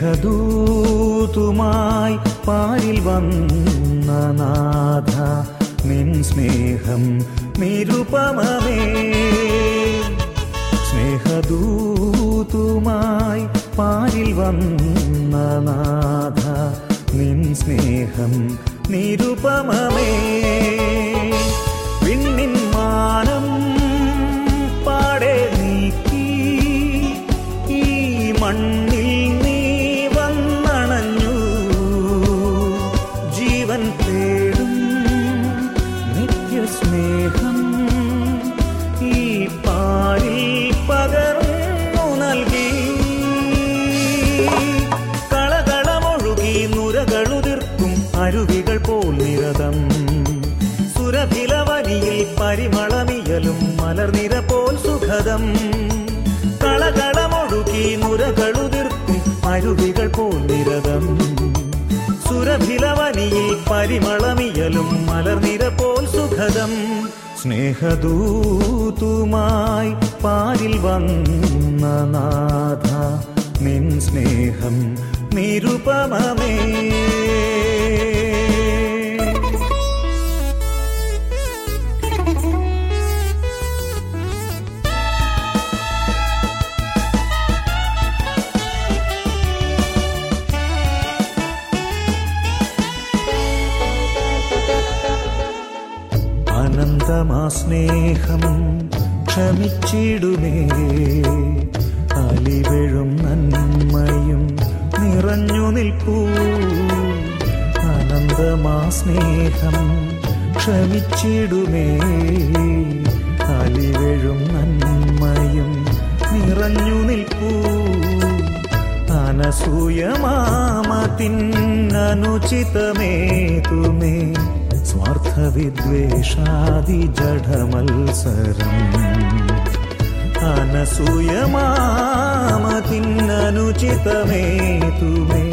സ്നേഹദൂതുമായി പാരിൽ വന്ന നാഥ നിൻ സ്നേഹം നിരുപമമേ. സ്നേഹദൂതുമായി പാരിൽ വന്ന നാഥ നിൻ സ്നേഹം നിരുപമമേ. വിണ്ണിൻ മാനം അരുവികൾ പോൽ നിരതം. സുരഭിലവനിയിൽ പരിമളമിയലും മലർനിര പോൽ സുഖതം കളകളമൊഴുകി നുരകളുതിർക്കും അരുവികൾ പോൽ നിരതം. സുരഭിലവനിയിൽ പരിമളമിയലും മലർനിര പോൽ സുഖതം സ്നേഹദൂതുമായി പാരിൽ വന്ന നാഥ നിൻ സ്നേഹം നിരുപമമേ. അനന്തമാ സ്നേഹം ക്ഷമിച്ചിടുമേ. അലിവെഴും നന്മയും നിറഞ്ഞു നിൽപ്പൂ. അനന്തമാ സ്നേഹം ക്ഷമിച്ചിടുമേ. അലിവെഴും നന്മയും നിറഞ്ഞു നിൽപ്പൂ. അനസൂയമാമത്തിനനുചിതമേതുമേ സ്വാർത്ഥവിദ്വേഷാദി ജഡമത്സരം അനസൂയമാമത്തിനനുചിതമേതുമേ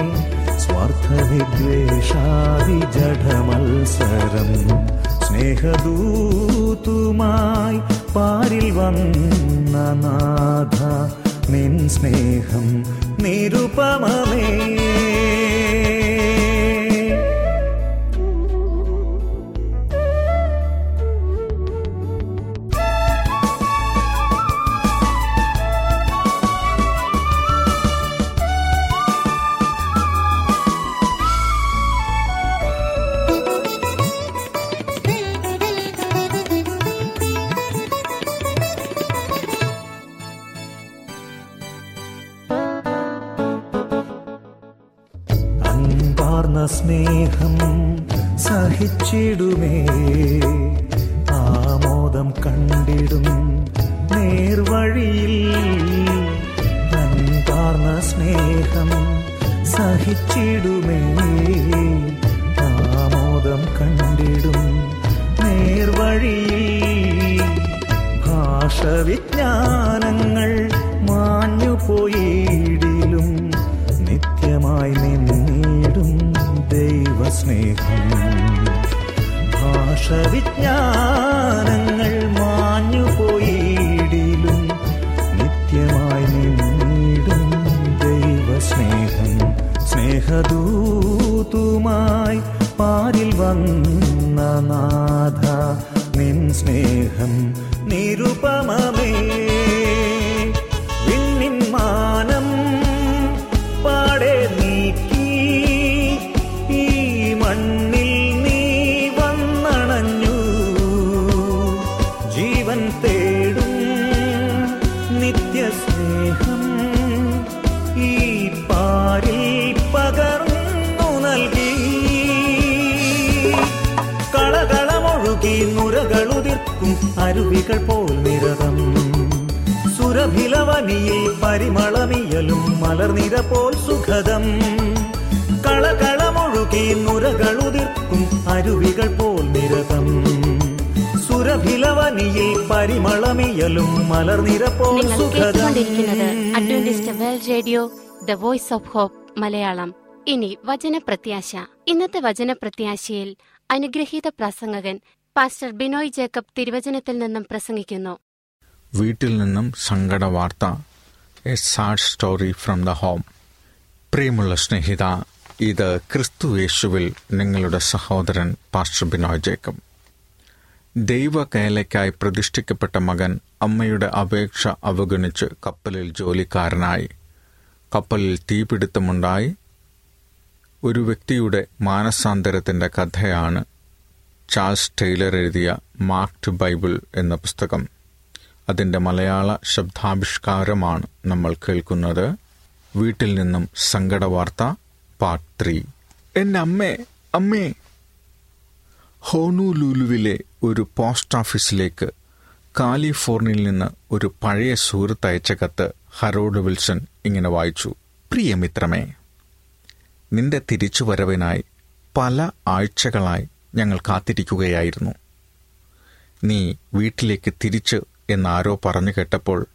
സ്വാർത്ഥവിദ്വേഷാദി ജഡമത്സരം സ്നേഹദൂതുമായി പാരിൽ വന്ന നാഥ നിൻ സ്നേഹം നിരുപമമേ ഭാഷവിജ്ഞാനങ്ങൾ മാഞ്ഞു പോയിടിലും നിത്യമായി നിന്നിടും ദൈവസ്നേഹം. ഭാഷവിജ്ഞാനങ്ങൾ മാഞ്ഞു പോയിടിലും നിത്യമായി നിന്നിടും ദൈവസ്നേഹം. സ്നേഹദൂതുമായി പാരിൽ വന്ന നാഥ നിൻ സ്നേഹം നിരുപമമേ അരുവികൾ പോൽ നിരതം. സുരഭിലവനിയിൽ പരിമളമിയലും മലർനിര പോൽ സുഖദം. കളകളമൊഴുകി നുരകളുതിർക്കും അരുവികൾ പോൽ നിരതം. സുരഭിലവനിയിൽ പരിമളമിയലും മലർനിര പോൽ സുഖദം. Radio the voice of hope Malayalam. ഇനി വചനപ്രത്യാശ. ഇന്നത്തെ വചനപ്രത്യാശയിൽ അനുഗ്രഹീത പ്രസംഗകൻ പാസ്റ്റർ ബിനോയ് ജേക്കബ് തിരുവചനത്തിൽ നിന്നും പ്രസംഗിക്കുന്നു. വീട്ടിൽ നിന്നും സങ്കട വാർത്ത a sad story from the home പ്രിയമുള്ള സ്നേഹിത ഇത് ക്രിസ്തു യേശുവിൽ നിങ്ങളുടെ സഹോദരൻ പാസ്റ്റർ ബിനോയ് ജേക്കബ്. ദൈവ കേലയ്ക്കായി പ്രതിഷ്ഠിക്കപ്പെട്ട മകൻ അമ്മയുടെ അപേക്ഷ അവഗണിച്ച് കപ്പലിൽ ജോലിക്കാരനായി. കപ്പലിൽ തീപിടുത്തമുണ്ടായി. ഒരു വ്യക്തിയുടെ മാനസാന്തരത്തിന്റെ കഥയാണ് ചാൾസ് ടെയ്ലർ എഴുതിയ മാർക്ഡ് ബൈബിൾ എന്ന പുസ്തകം. അതിന്റെ മലയാള ശബ്ദാവിഷ്കാരമാണ് നമ്മൾ കേൾക്കുന്നത്. വീട്ടിൽ നിന്നും സങ്കടവാർത്ത പാർട്ട് ത്രീ എന്റെ അമ്മേ അമ്മേ. ഹോണുലുലുവിലെ ഒരു പോസ്റ്റ് ഓഫീസിലേക്ക് കാലിഫോർണിയയിൽ നിന്ന് ഒരു പഴയ സുഹൃത്ത് അയച്ച കത്ത് ഹറോഡ് വിൽസൺ ഇങ്ങനെ വായിച്ചു. പ്രിയമിത്രമേ നിന്റെ തിരിച്ചുവരവിനായി പല ആഴ്ചകളായി ഞങ്ങൾ കാത്തിരിക്കുകയായിരുന്നു. നീ വീട്ടിലേക്ക് തിരിച്ച് എന്നാരോ പറഞ്ഞു കേട്ടപ്പോൾ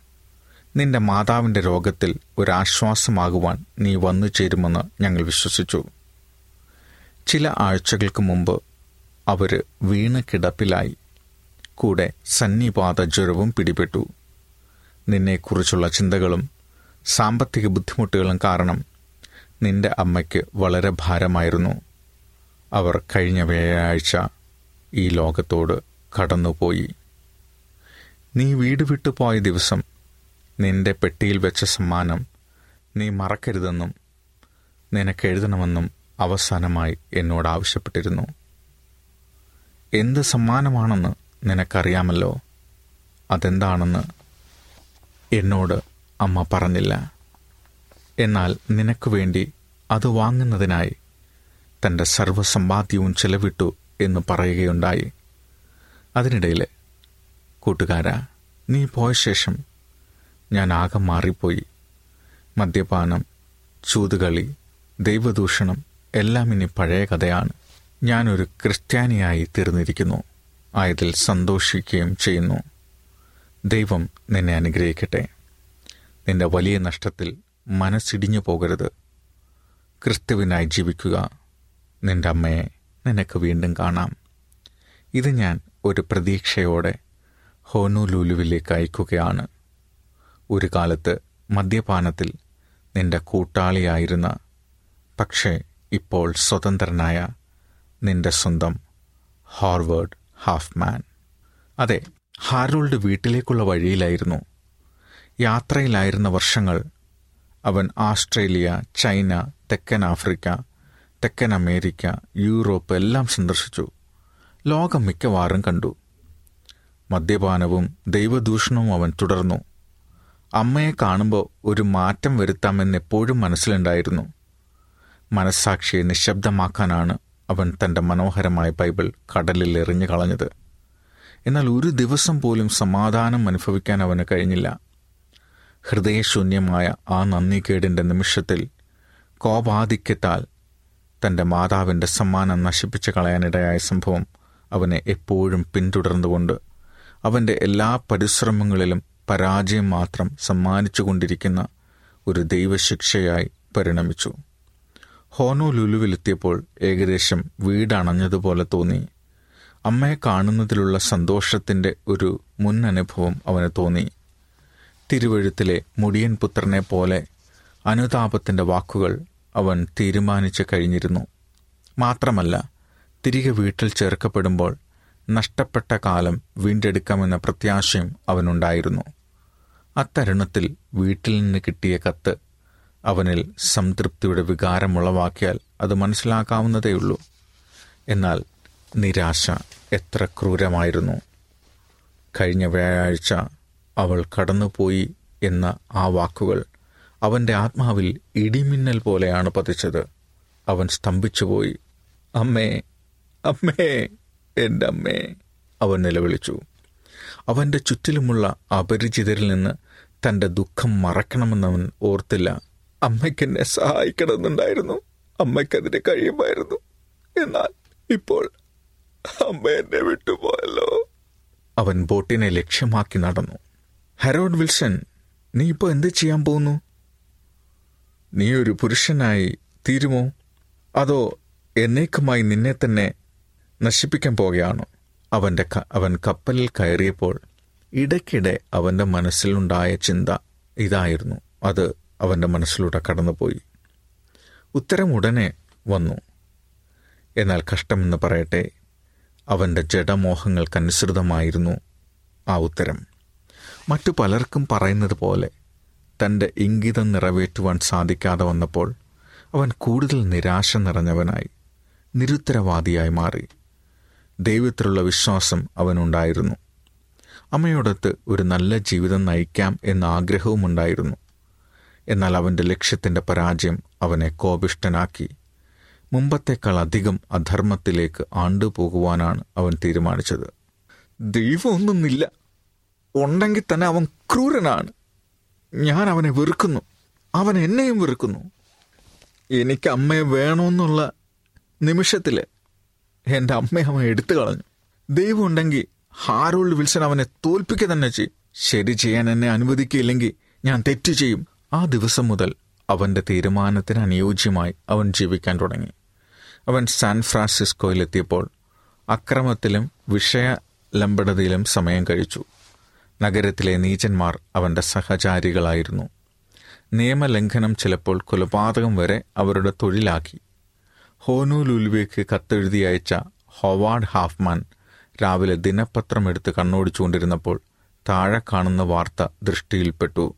നിന്റെ മാതാവിന്റെ രോഗത്തിൽ ഒരാശ്വാസമാകുവാൻ നീ വന്നു ചേരുമെന്ന് ഞങ്ങൾ വിശ്വസിച്ചു. ചില ആഴ്ചകൾക്ക് മുമ്പ് അവർ വീണ് കിടപ്പിലായി. കൂടെ സന്നിപാത ജ്വരവും പിടിപെട്ടു. നിന്നെക്കുറിച്ചുള്ള ചിന്തകളും സാമ്പത്തിക ബുദ്ധിമുട്ടുകളും കാരണം നിന്റെ അമ്മയ്ക്ക് വളരെ ഭാരമായിരുന്നു. അവർ കഴിഞ്ഞ വ്യാഴാഴ്ച ഈ ലോകത്തോട് കടന്നുപോയി. നീ വീട് വിട്ടു പോയ ദിവസം നിന്റെ പെട്ടിയിൽ വെച്ച സമ്മാനം നീ മറക്കരുതെന്നും നിനക്ക് എഴുതണമെന്നും അവസാനമായി എന്നോട് ആവശ്യപ്പെട്ടിരുന്നു. എന്ത് സമ്മാനമാണെന്ന് നിനക്കറിയാമല്ലോ? അതെന്താണെന്ന് എന്നോട് അമ്മ പറഞ്ഞില്ല. എന്നാൽ നിനക്ക് വേണ്ടി അത് വാങ്ങുന്നതിനായി തന്റെ സർവസമ്പാദ്യവും ചെലവിട്ടു എന്ന് പറയുകയുണ്ടായി. അതിനിടയിൽ കൂട്ടുകാരാ നീ പോയ ശേഷം ഞാൻ ആകെ മാറിപ്പോയി. മദ്യപാനം ചൂതുകളി ദൈവദൂഷണം എല്ലാം ഇനി പഴയ കഥയാണ്. ഞാനൊരു ക്രിസ്ത്യാനിയായി തീർന്നിരിക്കുന്നു. ആയതിൽ സന്തോഷിക്കുകയും ചെയ്യുന്നു. ദൈവം നിന്നെ അനുഗ്രഹിക്കട്ടെ. നിന്റെ വലിയ നഷ്ടത്തിൽ മനസ്സിടിഞ്ഞു പോകരുത്. ക്രിസ്തുവിനായി ജീവിക്കുക. നിന്റെ അമ്മയെ നിനക്ക് വീണ്ടും കാണാം. ഇത് ഞാൻ ഒരു പ്രതീക്ഷയോടെ ഹോനുലൂലുവിലേക്ക് അയക്കുകയാണ്. ഒരു കാലത്ത് മദ്യപാനത്തിൽ നിന്റെ കൂട്ടാളിയായിരുന്ന പക്ഷേ ഇപ്പോൾ സ്വതന്ത്രനായ നിന്റെ സ്വന്തം ഹാർവേഡ് ഹാഫ്മാൻ. അതെ ഹാരോൾഡ് വീട്ടിലേക്കുള്ള വഴിയിലായിരുന്നു. യാത്രയിലായിരുന്ന വർഷങ്ങൾ അവൻ ആസ്ട്രേലിയ ചൈന തെക്കൻ ആഫ്രിക്ക തെക്കൻ അമേരിക്ക യൂറോപ്പ് എല്ലാം സന്ദർശിച്ചു. ലോകം മിക്കവാറും കണ്ടു. മദ്യപാനവും ദൈവദൂഷണവും അവൻ തുടർന്നു. അമ്മയെ കാണുമ്പോൾ ഒരു മാറ്റം വരുത്താമെന്ന് എപ്പോഴും മനസ്സിലുണ്ടായിരുന്നു. മനസ്സാക്ഷിയെ നിശബ്ദമാക്കാനാണ് അവൻ തന്റെ മനോഹരമായ ബൈബിൾ കടലിൽ എറിഞ്ഞു കളഞ്ഞത്. എന്നാൽ ഒരു ദിവസം പോലും സമാധാനം അനുഭവിക്കാൻ അവന് കഴിഞ്ഞില്ല. ഹൃദയശൂന്യമായ ആ നന്ദികേടിന്റെ നിമിഷത്തിൽ കോപാധിക്യത്താൽ തന്റെ മാതാവിന്റെ സമ്മാനം നശിപ്പിച്ചു കളയാനിടയായ സംഭവം അവനെ എപ്പോഴും പിന്തുടർന്നുകൊണ്ട് അവന്റെ എല്ലാ പരിശ്രമങ്ങളിലും പരാജയം മാത്രം സമ്മാനിച്ചുകൊണ്ടിരിക്കുന്ന ഒരു ദൈവശിക്ഷയായി പരിണമിച്ചു. ഹോനോ ലുലുവിലെത്തിയപ്പോൾ ഏകദേശം വീടണഞ്ഞതുപോലെ തോന്നി. അമ്മയെ കാണുന്നതിലുള്ള സന്തോഷത്തിന്റെ ഒരു മുൻ അനുഭവം അവന് തോന്നി. തിരുവഴുത്തിലെ മുടിയൻ പുത്രനെ പോലെ അനുതാപത്തിന്റെ വാക്കുകൾ അവൻ തീരുമാനിച്ചു കഴിഞ്ഞിരുന്നു. മാത്രമല്ല തിരികെ വീട്ടിൽ ചേർക്കപ്പെടുമ്പോൾ നഷ്ടപ്പെട്ട കാലം വീണ്ടെടുക്കാമെന്ന പ്രത്യാശയും അവനുണ്ടായിരുന്നു. അത്തരുണത്തിൽ വീട്ടിൽ നിന്ന് കിട്ടിയ കത്ത് അവനിൽ സംതൃപ്തിയുടെ വികാരമുളവാക്കിയാൽ അത് മനസ്സിലാക്കാവുന്നതേയുള്ളൂ. എന്നാൽ നിരാശ എത്ര ക്രൂരമായിരുന്നു. കഴിഞ്ഞ വ്യാഴാഴ്ച അവൾ കടന്നുപോയി എന്ന ആ വാക്കുകൾ അവന്റെ ആത്മാവിൽ ഇടിമിന്നൽ പോലെയാണ് പതിച്ചത്. അവൻ സ്തംഭിച്ചുപോയി. അമ്മേ അമ്മേ എന്റെ അമ്മേ അവൻ നിലവിളിച്ചു. അവന്റെ ചുറ്റിലുമുള്ള അപരിചിതരിൽ നിന്ന് തന്റെ ദുഃഖം മറക്കണമെന്നവൻ ഓർത്തില്ല. അമ്മയ്ക്കെന്നെ സഹായിക്കണമെന്നുണ്ടായിരുന്നു. അമ്മയ്ക്കതിന് കഴിയുമായിരുന്നു. എന്നാൽ ഇപ്പോൾ അമ്മ എന്നെ വിട്ടുപോയല്ലോ. അവൻ ബോട്ടിനെ ലക്ഷ്യമാക്കി നടന്നു. ഹെറോഡ് വിൽസൺ നീ ഇപ്പോൾ എന്ത് ചെയ്യാൻ പോകുന്നു? നീ ഒരു പുരുഷനായി തീരുമോ? അതോ എന്നേക്കുമായി നിന്നെ തന്നെ നശിപ്പിക്കാൻ പോകുകയാണോ അവന്റെ അവൻ കപ്പലിൽ കയറിയപ്പോൾ ഇടയ്ക്കിടെ അവന്റെ മനസ്സിലുണ്ടായ ചിന്ത ഇതായിരുന്നു. അത് അവന്റെ മനസ്സിലൂടെ കടന്നുപോയി. ഉത്തരം ഉടനെ വന്നു. എന്നാൽ കഷ്ടമെന്ന് പറയട്ടെ അവന്റെ ജഡമോഹങ്ങൾക്കനുസൃതമായിരുന്നു ആ ഉത്തരം. മറ്റു പലർക്കും പറയുന്നത് പോലെ തന്റെ ഇംഗിതം നിറവേറ്റുവാൻ സാധിക്കാതെ വന്നപ്പോൾ അവൻ കൂടുതൽ നിരാശ നിറഞ്ഞവനായി നിരുത്തരവാദിയായി മാറി. ദൈവത്തിലുള്ള വിശ്വാസം അവനുണ്ടായിരുന്നു. അമ്മയോടൊത്ത് ഒരു നല്ല ജീവിതം നയിക്കാം എന്ന ആഗ്രഹവുമുണ്ടായിരുന്നു എന്നാൽ അവന്റെ ലക്ഷ്യത്തിന്റെ പരാജയം അവനെ കോപിഷ്ടനാക്കി മുമ്പത്തേക്കാൾ അധികം അധർമ്മത്തിലേക്ക് ആണ്ടുപോകുവാനാണ് അവൻ തീരുമാനിച്ചത്. ദൈവമൊന്നുമില്ല. ഉണ്ടെങ്കിൽ തന്നെ അവൻ ക്രൂരനാണ്. ഞാൻ അവനെ വെറുക്കുന്നു. അവൻ എന്നെയും വെറുക്കുന്നു. എനിക്ക് അമ്മയെ വേണമെന്നുള്ള നിമിഷത്തിൽ എന്റെ അമ്മയെ അവൻ എടുത്തു കളഞ്ഞു. ദൈവം ഉണ്ടെങ്കിൽ വിൽസൺ അവനെ തോൽപ്പിക്കുക തന്നെ ചെയ്യും ശരി ചെയ്യാൻ എന്നെ അനുവദിക്കില്ലെങ്കിൽ ഞാൻ തെറ്റ് ചെയ്യും. ആ ദിവസം മുതൽ അവന്റെ തീരുമാനത്തിന് അനുയോജ്യമായി അവൻ ജീവിക്കാൻ തുടങ്ങി. അവൻ സാൻ ഫ്രാൻസിസ്കോയിലെത്തിയപ്പോൾ അക്രമത്തിലും വിഷയ ലംബടതയിലും സമയം കഴിച്ചു. നഗരത്തിലെ നീചന്മാർ അവന്റെ സഹചാരികളായിരുന്നു. നിയമലംഘനം ചിലപ്പോൾ കൊലപാതകം വരെ അവരുടെ തൊഴിലാക്കി. ഹോനൂലുലുവയ്ക്ക് കത്തെഴുതി അയച്ച ഹൊവാർഡ് ഹാഫ്മാൻ രാവിലെ ദിനപത്രം എടുത്ത് കണ്ണോടിച്ചുകൊണ്ടിരുന്നപ്പോൾ താഴെ കാണുന്ന വാർത്ത ദൃഷ്ടിയിൽപ്പെട്ടു.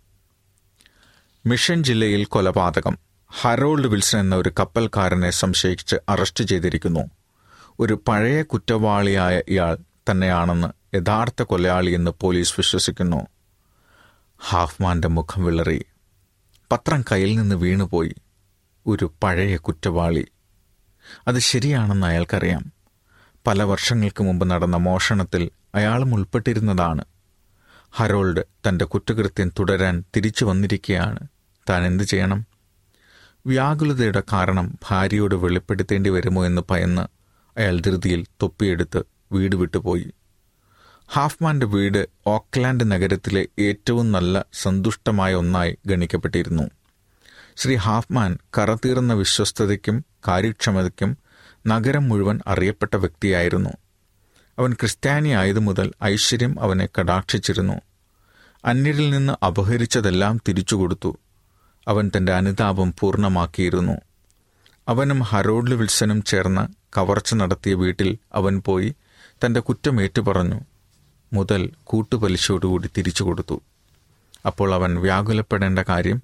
മിഷൻ ജില്ലയിൽ കൊലപാതകം. ഹറോൾഡ് വിൽസൺ എന്ന ഒരു കപ്പൽക്കാരനെ സംശയിച്ച് അറസ്റ്റ് ചെയ്തിരിക്കുന്നു. ഒരു പഴയ കുറ്റവാളിയായ ഇയാൾ തന്നെയാണെന്ന് യഥാർത്ഥ കൊലയാളിയെന്ന് പോലീസ് വിശ്വസിക്കുന്നു. ഹാഫ്മാന്റെ മുഖം വിളറി. പത്രം കയ്യിൽ നിന്ന് വീണുപോയി. ഒരു പഴയ കുറ്റവാളി. അത് ശരിയാണെന്ന് അയാൾക്കറിയാം. പല വർഷങ്ങൾക്ക് മുമ്പ് നടന്ന മോഷണത്തിൽ അയാളും ഉൾപ്പെട്ടിരുന്നതാണ്. ഹരോൾഡ് തന്റെ കുറ്റകൃത്യം തുടരാൻ തിരിച്ചു വന്നിരിക്കുകയാണ് താൻ എന്തു ചെയ്യണം? വ്യാകുലതയുടെ കാരണം ഭാര്യയോട് വെളിപ്പെടുത്തേണ്ടി വരുമോ എന്ന് ഭയന്ന് അയാൾ ധൃതിയിൽ തൊപ്പിയെടുത്ത് വീട് വിട്ടുപോയി. ഹാഫ്മാന്റെ വീട് ഓക്ലാൻഡ് നഗരത്തിലെ ഏറ്റവും നല്ല സന്തുഷ്ടമായ ഒന്നായി ഗണിക്കപ്പെട്ടിരുന്നു. ശ്രീ ഹാഫ്മാൻ കറതീർന്ന വിശ്വസ്തതയ്ക്കും കാര്യക്ഷമതയ്ക്കും നഗരം മുഴുവൻ അറിയപ്പെട്ട വ്യക്തിയായിരുന്നു. അവൻ ക്രിസ്ത്യാനി ആയതു മുതൽ ഐശ്വര്യം അവനെ കടാക്ഷിച്ചിരുന്നു. അന്യരിൽ നിന്ന് അപഹരിച്ചതെല്ലാം തിരിച്ചുകൊടുത്തു. അവൻ തന്റെ അനുതാപം പൂർണമാക്കിയിരുന്നു. അവനും ഹരോൾഡ് വിൽസനും ചേർന്ന് കവർച്ച നടത്തിയ വീട്ടിൽ അവൻ പോയി തന്റെ കുറ്റം ഏറ്റുപറഞ്ഞു. മുതൽ കൂട്ടുപലിശയോടുകൂടി തിരിച്ചു കൊടുത്തു. അപ്പോൾ അവൻ വ്യാകുലപ്പെടേണ്ട കാര്യം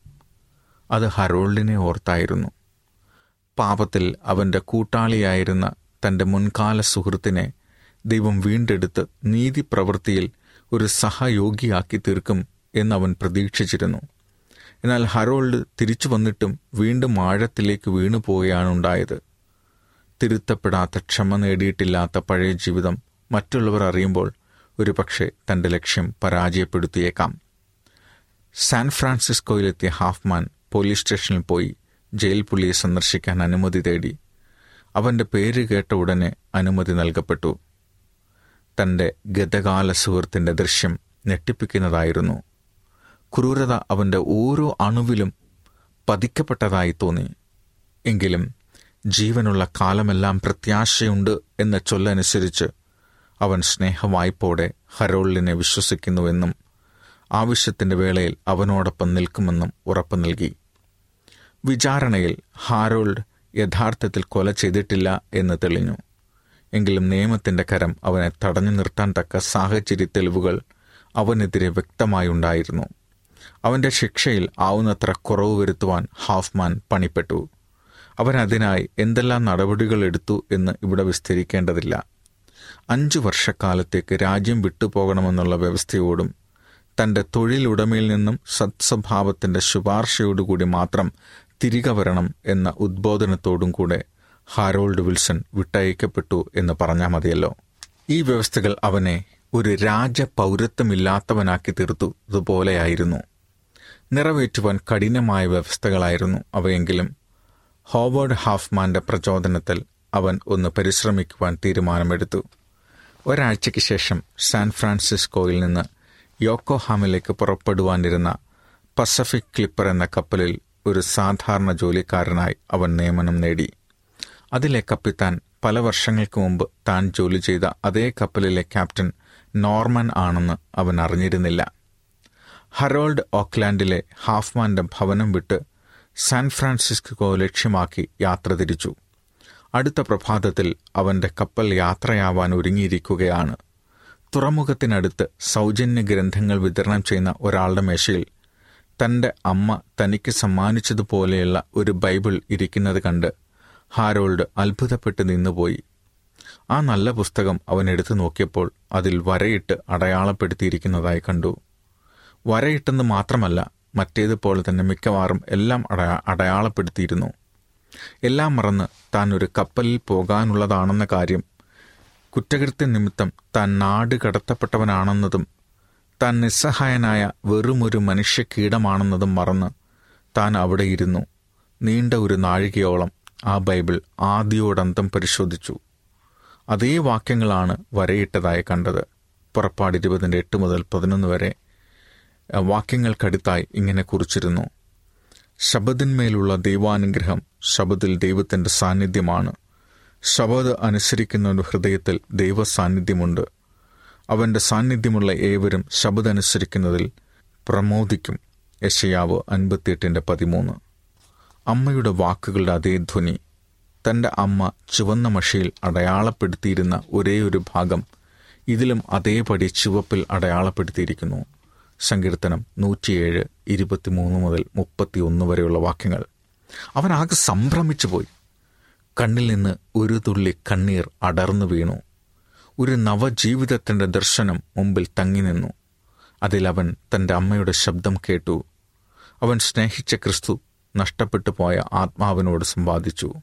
അത് ഹറോൾഡിനെ ഓർത്തായിരുന്നു. പാപത്തിൽ അവന്റെ കൂട്ടാളിയായിരുന്ന തന്റെ മുൻകാല സുഹൃത്തിനെ ദൈവം വീണ്ടെടുത്ത് നീതി പ്രവൃത്തിയിൽ ഒരു സഹയോഗിയാക്കി തീർക്കും എന്നവൻ പ്രതീക്ഷിച്ചിരുന്നു. എന്നാൽ ഹറോൾഡ് തിരിച്ചു വന്നിട്ടും വീണ്ടും ആഴത്തിലേക്ക് വീണു പോവുകയാണുണ്ടായത് തിരുത്തപ്പെടാത്ത ക്ഷമ നേടിയിട്ടില്ലാത്ത പഴയ ജീവിതം മറ്റുള്ളവർ അറിയുമ്പോൾ ഒരുപക്ഷെ തന്റെ ലക്ഷ്യം പരാജയപ്പെടുത്തിയേക്കാം. സാൻ ഫ്രാൻസിസ്കോയിലെത്തിയ ഹാഫ്മാൻ പോലീസ് സ്റ്റേഷനിൽ പോയി ജയിൽ പുള്ളിയെ സന്ദർശിക്കാൻ അനുമതി തേടി. അവന്റെ പേര് കേട്ട ഉടനെ അനുമതി നൽകപ്പെട്ടു. തന്റെ ഗതകാല സുഹൃത്തിന്റെ ദൃശ്യം ഞെട്ടിപ്പിക്കുന്നതായിരുന്നു. ക്രൂരത അവന്റെ ഓരോ അണുവിലും പതിക്കപ്പെട്ടതായി തോന്നി. എങ്കിലും ജീവനുള്ള കാലമെല്ലാം പ്രത്യാശയുണ്ട് എന്ന ചൊല്ലനുസരിച്ച് അവൻ സ്നേഹവായ്പോടെ ഹരോളിനെ വിശ്വസിക്കുന്നുവെന്നും ആവശ്യത്തിന്റെ വേളയിൽ അവനോടൊപ്പം നിൽക്കുമെന്നും ഉറപ്പു നൽകി. വിചാരണയിൽ ഹാരോൾഡ് യഥാർത്ഥത്തിൽ കൊല ചെയ്തിട്ടില്ല എന്ന് തെളിഞ്ഞു. എങ്കിലും നിയമത്തിന്റെ കരം അവനെ തടഞ്ഞു നിർത്താൻ തക്ക സാഹചര്യ തെളിവുകൾ അവനെതിരെ വ്യക്തമായുണ്ടായിരുന്നു. അവന്റെ ശിക്ഷയിൽ ആവുന്നത്ര കുറവ് വരുത്തുവാൻ ഹാഫ്മാൻ പണിപ്പെട്ടു. അവൻ അതിനായി എന്തെല്ലാം നടപടികൾ എടുത്തു എന്ന് ഇവിടെ വിസ്തരിക്കേണ്ടതില്ല. അഞ്ചു വർഷക്കാലത്തേക്ക് രാജ്യം വിട്ടുപോകണമെന്നുള്ള വ്യവസ്ഥയോടും തന്റെ തൊഴിലുടമയിൽ നിന്നും സത്സ്വഭാവത്തിന്റെ ശുപാർശയോടുകൂടി മാത്രം തിരികെ വരണം എന്ന ഉദ്ബോധനത്തോടും കൂടെ ഹാരോൾഡ് വിൽസൺ വിട്ടയക്കപ്പെട്ടു എന്ന് പറഞ്ഞാൽ മതിയല്ലോ. ഈ വ്യവസ്ഥകൾ അവനെ ഒരു രാജപൗരത്വമില്ലാത്തവനാക്കി തീർത്തു. ഇതുപോലെയായിരുന്നു. നിറവേറ്റുവാൻ കഠിനമായ വ്യവസ്ഥകളായിരുന്നു അവയെങ്കിലും. ഹോവേർഡ് ഹാഫ്മാന്റെ പ്രചോദനത്തിൽ അവൻ ഒന്ന് പരിശ്രമിക്കുവാൻ തീരുമാനമെടുത്തു. ഒരാഴ്ചയ്ക്ക് ശേഷം സാൻ ഫ്രാൻസിസ്കോയിൽ നിന്ന് യോക്കോഹാമിലേക്ക് പുറപ്പെടുവാനിരുന്ന പസഫിക് ക്ലിപ്പർ എന്ന കപ്പലിൽ ഒരു സാധാരണ ജോലിക്കാരനായി അവൻ നിയമനം നേടി. അതിലെ കപ്പിത്താൻ പല വർഷങ്ങൾക്ക് മുമ്പ് താൻ ജോലി ചെയ്ത അതേ കപ്പലിലെ ക്യാപ്റ്റൻ നോർമൻ ആണെന്ന് അവൻ അറിഞ്ഞിരുന്നില്ല. ഹറോൾഡ് ഓക്ലാൻഡിലെ ഹാഫ്മാന്റെ ഭവനം വിട്ട് സാൻ ഫ്രാൻസിസ്കോ ലക്ഷ്യമാക്കി യാത്ര തിരിച്ചു. അടുത്ത പ്രഭാതത്തിൽ അവന്റെ കപ്പൽ യാത്രയാവാൻ ഒരുങ്ങിയിരിക്കുകയാണ്. തുറമുഖത്തിനടുത്ത് സൗജന്യ ഗ്രന്ഥങ്ങൾ വിതരണം ചെയ്യുന്ന ഒരാളുടെ മേശയിൽ തന്റെ അമ്മ തനിക്ക് സമ്മാനിച്ചതുപോലെയുള്ള ഒരു ബൈബിൾ ഇരിക്കുന്നത് കണ്ട് ഹാരോൾഡ് അത്ഭുതപ്പെട്ട് നിന്നുപോയി. ആ നല്ല പുസ്തകം അവൻ എടുത്തു നോക്കിയപ്പോൾ അതിൽ വരയിട്ട് അടയാളപ്പെടുത്തിയിരിക്കുന്നതായി കണ്ടു. വരയിട്ടെന്ന് മാത്രമല്ല മറ്റേതുപോലെ തന്നെ മിക്കവാറും എല്ലാം അടയാ അടയാളപ്പെടുത്തിയിരുന്നു. എല്ലാം മറന്ന് താൻ ഒരു കപ്പലിൽ പോകാനുള്ളതാണെന്ന കാര്യം. കുറ്റകൃത്യ നിമിത്തം താൻ നാട് കടത്തപ്പെട്ടവനാണെന്നതും താൻ നിസ്സഹായനായ വെറുമൊരു മനുഷ്യ കീടമാണെന്നതും മറന്ന് താൻ അവിടെ ഇരുന്നു. നീണ്ട ഒരു നാഴികയോളം ആ ബൈബിൾ ആദ്യോടന്തം പരിശോധിച്ചു. അതേ വാക്യങ്ങളാണ് വരയിട്ടതായി കണ്ടത്. പുറപ്പാട് ഇരുപതിന്റെ എട്ട് മുതൽ പതിനൊന്ന് വരെ വാക്യങ്ങൾക്കടുത്തായി ഇങ്ങനെ കുറിച്ചിരുന്നു. ശബദിന്മേലുള്ള ദൈവാനുഗ്രഹം ശബദിൽ ദൈവത്തിന്റെ സാന്നിധ്യമാണ്. ശബദ് അനുസരിക്കുന്ന ഹൃദയത്തിൽ ദൈവ സാന്നിധ്യമുണ്ട് അവന്റെ സാന്നിധ്യമുള്ള ഏവരും ശബദ് അനുസരിക്കുന്നതിൽ പ്രമോദിക്കും. യശയാവ് അൻപത്തിയെട്ടിന്റെ പതിമൂന്ന്. അമ്മയുടെ വാക്കുകളുടെ അതേ ധ്വനി തന്റെ അമ്മ ചുവന്ന മഷിയിൽ അടയാളപ്പെടുത്തിയിരുന്ന ഒരേ ഒരു ഭാഗം ഇതിലും അതേപടി ചുവപ്പിൽ അടയാളപ്പെടുത്തിയിരിക്കുന്നു. സങ്കീർത്തനം നൂറ്റിയേഴ് ഇരുപത്തിമൂന്ന് മുതൽ മുപ്പത്തിയൊന്ന് വരെയുള്ള വാക്യങ്ങൾ. അവനാകെ സംഭ്രമിച്ചു പോയി. കണ്ണിൽ നിന്ന് ഒരു തുള്ളി കണ്ണീർ അടർന്നു വീണു. ഒരു നവജീവിതത്തിന്റെ ദർശനം മുമ്പിൽ തങ്ങി നിന്നു. അതിലവൻ തന്റെ അമ്മയുടെ ശബ്ദം കേട്ടു. അവൻ സ്നേഹിച്ച ക്രിസ്തു നഷ്ടപ്പെട്ടു പോയ ആത്മാവിനോട് സമ്പാദിച്ചു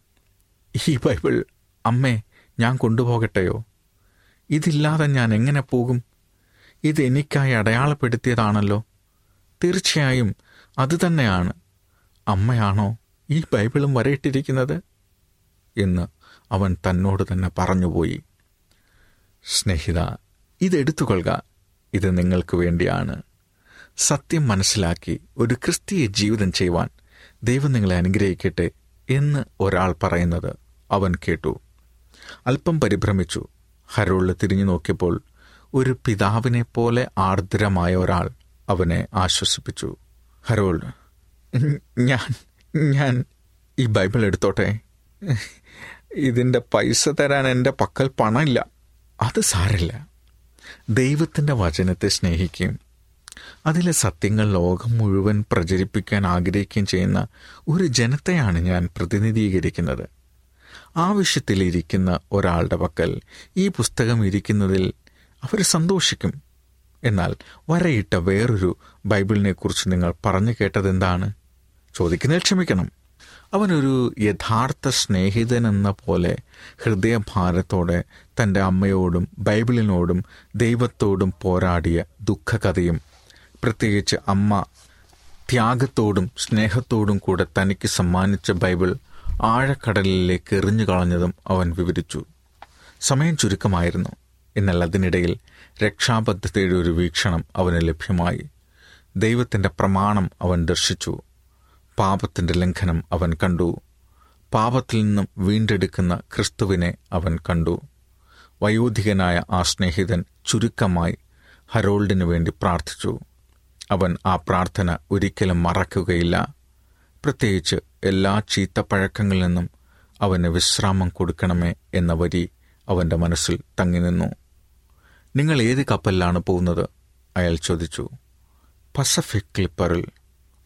ഈ ബൈബിൾ അമ്മേ ഞാൻ കൊണ്ടുപോകട്ടെയോ? ഇതില്ലാതെ ഞാൻ എങ്ങനെ പോകും? ഇത് എനിക്കായി അടയാളപ്പെടുത്തിയതാണല്ലോ. തീർച്ചയായും അതുതന്നെയാണ് അമ്മയാണോ ഈ ബൈബിളും വരയിട്ടിരിക്കുന്നത്? എന്ന് അവൻ തന്നോട് തന്നെ പറഞ്ഞുപോയി. സ്നേഹിത ഇതെടുത്തുകൊള്ളുക. ഇത് നിങ്ങൾക്ക് വേണ്ടിയാണ്. സത്യം മനസ്സിലാക്കി ഒരു ക്രിസ്തീയ ജീവിതം ചെയ്യുവാൻ ദൈവം നിങ്ങളെ അനുഗ്രഹിക്കട്ടെ എന്ന് ഒരാൾ പറയുന്നത് അവൻ കേട്ടു. അല്പം പരിഭ്രമിച്ചു. ഹരോളിൽ തിരിഞ്ഞു നോക്കിയപ്പോൾ ഒരു പിതാവിനെ പോലെ ആർദ്രമായ ഒരാൾ അവനെ ആശ്വസിപ്പിച്ചു. ഹരോൾഡ് ഞാൻ ഞാൻ ഈ ബൈബിൾ എടുത്തോട്ടെ? ഇതിന്റെ പൈസ തരാൻ എന്റെ പക്കൽ പണമില്ല. അത് സാരില്ല ദൈവത്തിന്റെ വചനത്തെ സ്നേഹിക്കുകയും അതിലെ സത്യങ്ങൾ ലോകം മുഴുവൻ പ്രചരിപ്പിക്കാൻ ആഗ്രഹിക്കുകയും ചെയ്യുന്ന ഒരു ജനത്തെയാണ് ഞാൻ പ്രതിനിധീകരിക്കുന്നത്. ആവശ്യത്തിലിരിക്കുന്ന ഒരാളുടെ പക്കൽ ഈ പുസ്തകം ഇരിക്കുന്നതിൽ അവർ സന്തോഷിക്കും. എന്നാൽ വരയിട്ട വേറൊരു ബൈബിളിനെ കുറിച്ച് നിങ്ങൾ പറഞ്ഞു കേട്ടതെന്താണ്? ചോദിക്കുന്നതിൽ ക്ഷമിക്കണം. അവനൊരു യഥാർത്ഥ സ്നേഹിതനെന്ന പോലെ ഹൃദയഭാരത്തോടെ തന്റെ അമ്മയോടും ബൈബിളിനോടും ദൈവത്തോടും പോരാടിയ ദുഃഖകഥയും പ്രത്യേകിച്ച് അമ്മ ത്യാഗത്തോടും സ്നേഹത്തോടും കൂടെ തനിക്ക് സമ്മാനിച്ച ബൈബിൾ ആഴക്കടലിലേക്ക് എറിഞ്ഞു കളഞ്ഞതും അവൻ വിവരിച്ചു. സമയം ചുരുക്കമായിരുന്നു. എന്നാൽ അതിനിടയിൽ രക്ഷാബദ്ധതയുടെ ഒരു വീക്ഷണം അവന് ലഭ്യമായി. ദൈവത്തിന്റെ പ്രമാണം അവൻ ദർശിച്ചു. പാപത്തിന്റെ ലംഘനം അവൻ കണ്ടു. പാപത്തിൽ നിന്നും വീണ്ടെടുക്കുന്ന ക്രിസ്തുവിനെ അവൻ കണ്ടു. വയോധികനായ ആ സ്നേഹിതൻ ചുരുക്കമായി ഹരോൾഡിനു വേണ്ടി പ്രാർത്ഥിച്ചു. അവൻ ആ പ്രാർത്ഥന ഒരിക്കലും മറക്കുകയില്ല. പ്രത്യേകിച്ച് എല്ലാ ചീത്തപ്പഴക്കങ്ങളിൽ നിന്നും അവന് വിശ്രാമം കൊടുക്കണമേ എന്ന വരി അവന്റെ മനസ്സിൽ തങ്ങി നിന്നു നിങ്ങൾ ഏത് കപ്പലിലാണ് പോകുന്നത്? അയാൾ ചോദിച്ചു. പസഫിക് ക്ലിപ്പറിൽ.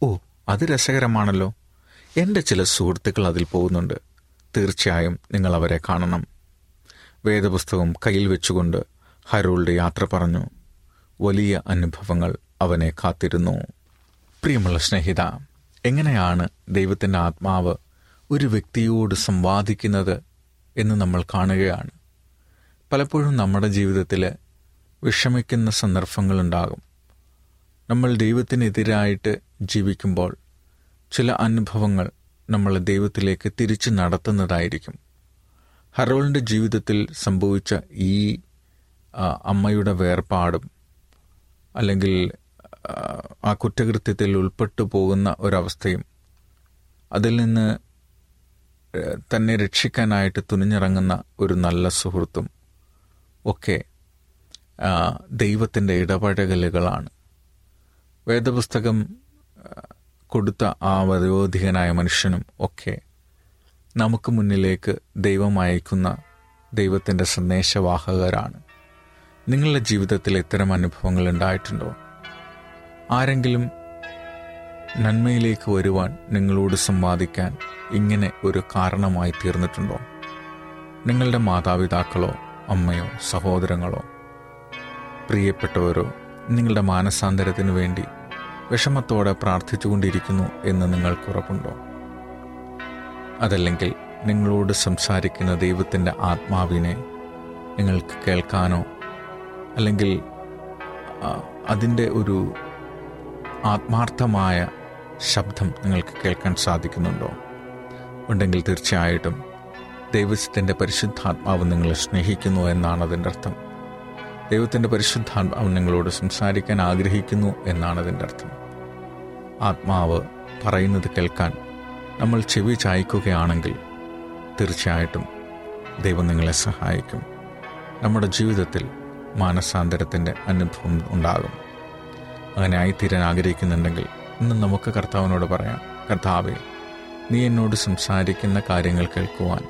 ഓ അത് രസകരമാണല്ലോ. എന്റെ ചില സുഹൃത്തുക്കൾ അതിൽ പോകുന്നുണ്ട്. തീർച്ചയായും നിങ്ങൾ അവരെ കാണണം. വേദപുസ്തകം കയ്യിൽ വെച്ചുകൊണ്ട് ഹരോൾഡ് യാത്ര പറഞ്ഞു. വലിയ അനുഭവങ്ങൾ അവനെ കാത്തിരുന്നു. പ്രിയമുള്ള സ്നേഹിത എങ്ങനെയാണ് ദൈവത്തിന്റെ ആത്മാവ് ഒരു വ്യക്തിയോട് സംവാദിക്കുന്നത് എന്ന് നമ്മൾ കാണുകയാണ്. പലപ്പോഴും നമ്മുടെ ജീവിതത്തിൽ വിഷമിക്കുന്ന സന്ദർഭങ്ങളുണ്ടാകും. നമ്മൾ ദൈവത്തിനെതിരായിട്ട് ജീവിക്കുമ്പോൾ ചില അനുഭവങ്ങൾ നമ്മളെ ദൈവത്തിലേക്ക് തിരിച്ചു നടത്തുന്നതായിരിക്കും. ഹറോളിന്റെ ജീവിതത്തിൽ സംഭവിച്ച ഈ അമ്മയുടെ വേർപാടും അല്ലെങ്കിൽ ആ, കുറ്റകൃത്യത്തിൽ ഉൾപ്പെട്ടു പോകുന്ന ഒരവസ്ഥയും അതിൽ നിന്ന് തന്നെ രക്ഷിക്കാനായിട്ട് തുനിഞ്ഞിറങ്ങുന്ന ഒരു നല്ല സുഹൃത്തും ഒക്കെ ദൈവത്തിന്റെ ഇടപഴകലുകളാണ്. വേദപുസ്തകം കൊടുത്ത ആ വയോധികനായ മനുഷ്യനും ഒക്കെ നമുക്ക് മുന്നിലേക്ക് ദൈവം അയക്കുന്ന ദൈവത്തിന്റെ സന്ദേശവാഹകരാണ്. നിങ്ങളുടെ ജീവിതത്തിൽ ഇത്തരം അനുഭവങ്ങൾ ഉണ്ടായിട്ടുണ്ടോ? ആരെങ്കിലും നന്മയിലേക്ക് വരുവാൻ നിങ്ങളോട് സംവാദിക്കാൻ ഇങ്ങനെ ഒരു കാരണമായി തീർന്നിട്ടുണ്ടോ? നിങ്ങളുടെ മാതാപിതാക്കളോ അമ്മയോ സഹോദരങ്ങളോ പ്രിയപ്പെട്ടവരോ നിങ്ങളുടെ മാനസാന്തരത്തിനു വേണ്ടി വിഷമത്തോടെ പ്രാർത്ഥിച്ചുകൊണ്ടിരിക്കുന്നു എന്ന് നിങ്ങൾക്ക് ഉറപ്പുണ്ടോ? അതല്ലെങ്കിൽ നിങ്ങളോട് സംസാരിക്കുന്ന ദൈവത്തിന്റെ ആത്മാവിനെ നിങ്ങൾക്ക് കേൾക്കാനോ അല്ലെങ്കിൽ അതിന്റെ ഒരു ആത്മാർത്ഥമായ ശബ്ദം നിങ്ങൾക്ക് കേൾക്കാൻ സാധിക്കുന്നുണ്ടോ? ഉണ്ടെങ്കിൽ തീർച്ചയായിട്ടും ദൈവത്തിന്റെ പരിശുദ്ധാത്മാവ് നിങ്ങളെ സ്നേഹിക്കുന്നു എന്നാണ് അതിന്റെ അർത്ഥം. ദൈവത്തിന്റെ പരിശുദ്ധാത്മാവ് നിങ്ങളോട് സംസാരിക്കാൻ ആഗ്രഹിക്കുന്നു എന്നാണ് അതിന്റെ അർത്ഥം. ആത്മാവ് പറയുന്നത് കേൾക്കാൻ നമ്മൾ ചെവി ചായ്ക്കുകയാണെങ്കിൽ തീർച്ചയായിട്ടും ദൈവം നിങ്ങളെ സഹായിക്കും. നമ്മുടെ ജീവിതത്തിൽ മാനസാന്തരത്തിന്റെ അനുഭവം ഉണ്ടാകും. അങ്ങനെ ആയിത്തീരാൻ ആഗ്രഹിക്കുന്നുണ്ടെങ്കിൽ ഇന്ന് നമുക്ക് കർത്താവിനോട് പറയാം കർത്താവെ നീ എന്നോട് സംസാരിക്കുന്ന കാര്യങ്ങൾ കേൾക്കുവാൻ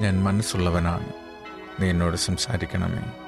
ഞാൻ മനസ്സുള്ളവനാണ്. നീ എന്നോട് സംസാരിക്കണമേ.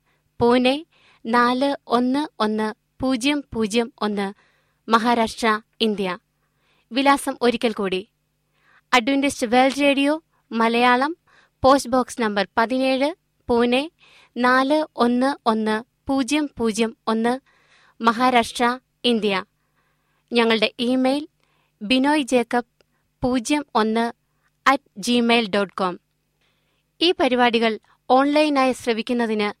പൂനെ നാല് ഒന്ന് ഒന്ന് പൂജ്യം പൂജ്യം ഒന്ന് മഹാരാഷ്ട്ര ഇന്ത്യ. വിലാസം ഒരിക്കൽ കൂടി. Adventist World Radio Malayalam post box number പതിനേഴ് പൂനെ നാല് ഒന്ന് ഒന്ന് പൂജ്യം പൂജ്യം ഒന്ന് മഹാരാഷ്ട്ര ഇന്ത്യ. ഞങ്ങളുടെ ഇമെയിൽ ബിനോയ് ജേക്കബ് പൂജ്യം ഒന്ന് അറ്റ് ജിമെയിൽ ഡോട്ട് കോം ഈ പരിപാടികൾ ഓൺലൈനായി ശ്രവിക്കുന്നതിന്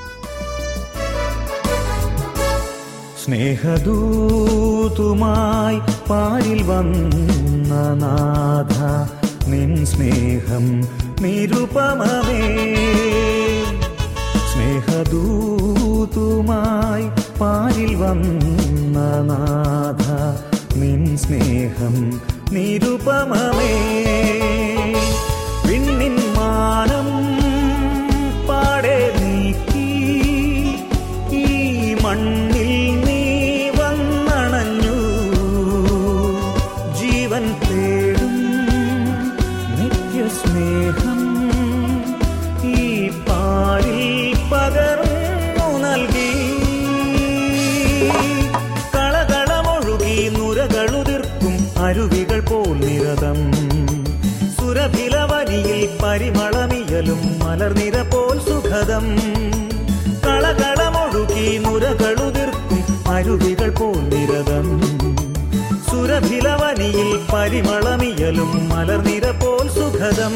സ്നേഹദൂതുമായി പാരിൽ വന്ന നാഥ നിൻ സ്നേഹം നിരുപമമേ. സ്നേഹദൂതുമായി പാരിൽ വന്ന നാഥ നിൻ സ്നേഹം നിരുപമമേ. വിണ്ണിൻ മാനം പാടെ ജീവൻ തേടും നിത്യസ്നേഹം ഈ പാരിൽ പകർന്നു നൽകി. കളകളമൊഴുകി അരുവികൾ പോൽ നിരതം. സുരഭിലവനിയിൽ പരിമളമിയലും മലർനിര പോൽ സുഖദം. കളകളമൊഴുകി നുരകളുതിർക്കും അരുവികൾ പോൽ നിരതം. സുരഭിലവനിയിൽ പരിമളമിയലും മലർനിര പോൽ സുഖദം.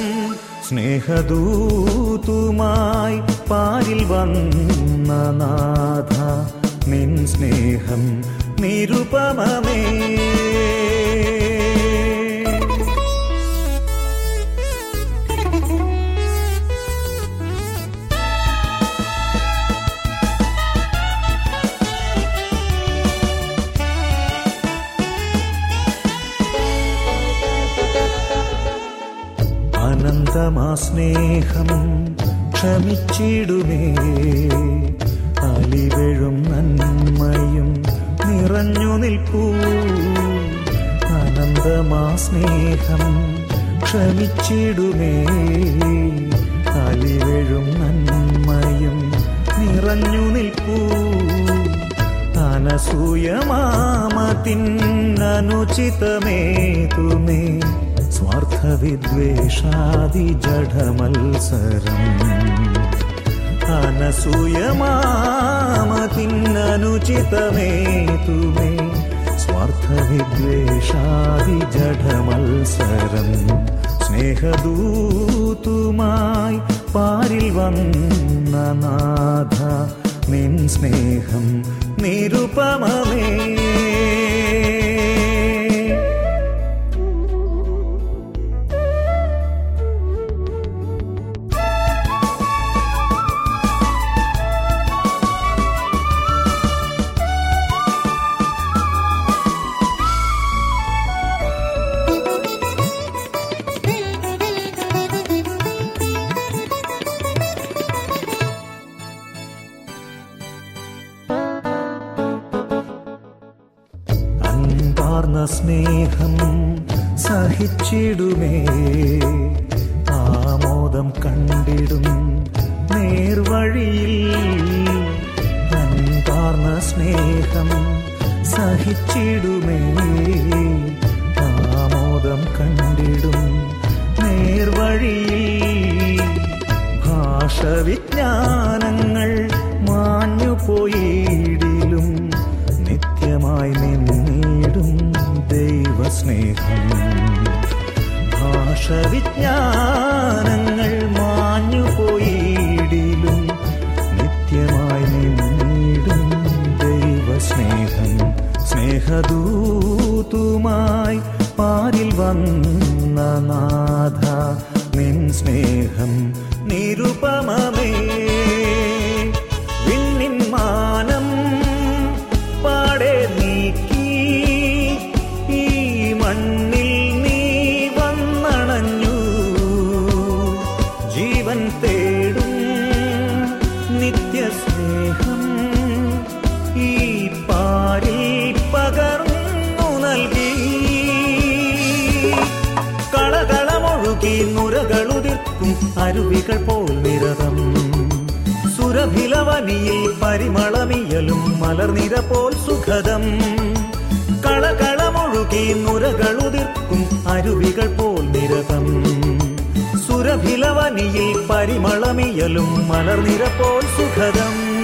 സ്നേഹദൂതുമായി പാരിൽ വന്ന നാഥ നിൻ സ്നേഹം നിരുപമമേ. സ്നേഹം ക്ഷമിച്ചിടുമേ. അലിവഴും നന്മയും നിറഞ്ഞു നിൽപ്പൂ. അനന്തമാ സ്നേഹം ക്ഷമിച്ചിടുമേ. അലിവഴും നന്മയും നിറഞ്ഞു നിൽപ്പൂ. അനുചിതമേ സ്വാർത്ഥവിദ്വേഷാദി ജഡമത്സരം അനസൂയമാമത്തിനനുചിതമേതുമേ സ്വാർത്ഥവിദ്വേഷാദി ജഡമത്സരം സ്നേഹദൂതുമായി പാരിൽ വന്ന നാഥ നിൻ സ്നേഹം നിരുപമമേ ആമോദം കണ്ടിടും നേർവഴിയിൽ ഭാഷവിജ്ഞാനങ്ങൾ മാഞ്ഞു പോയിടിലും നിത്യമായി നിന്നിടും ദൈവസ്നേഹം. ഭാഷവിജ്ഞാനങ്ങൾ അരുവികൾ പോൽ നിരതം. സുരഭിലവനിയിൽ പരിമളമിയലും മലർനിര പോൽ സുഖദം. കളകളമൊഴുകി നുരകളുതിർക്കും അരുവികൾ പോൽ നിരതം. സുരഭിലവനിയിൽ പരിമളമിയലും മലർനിര പോൽ സുഖദം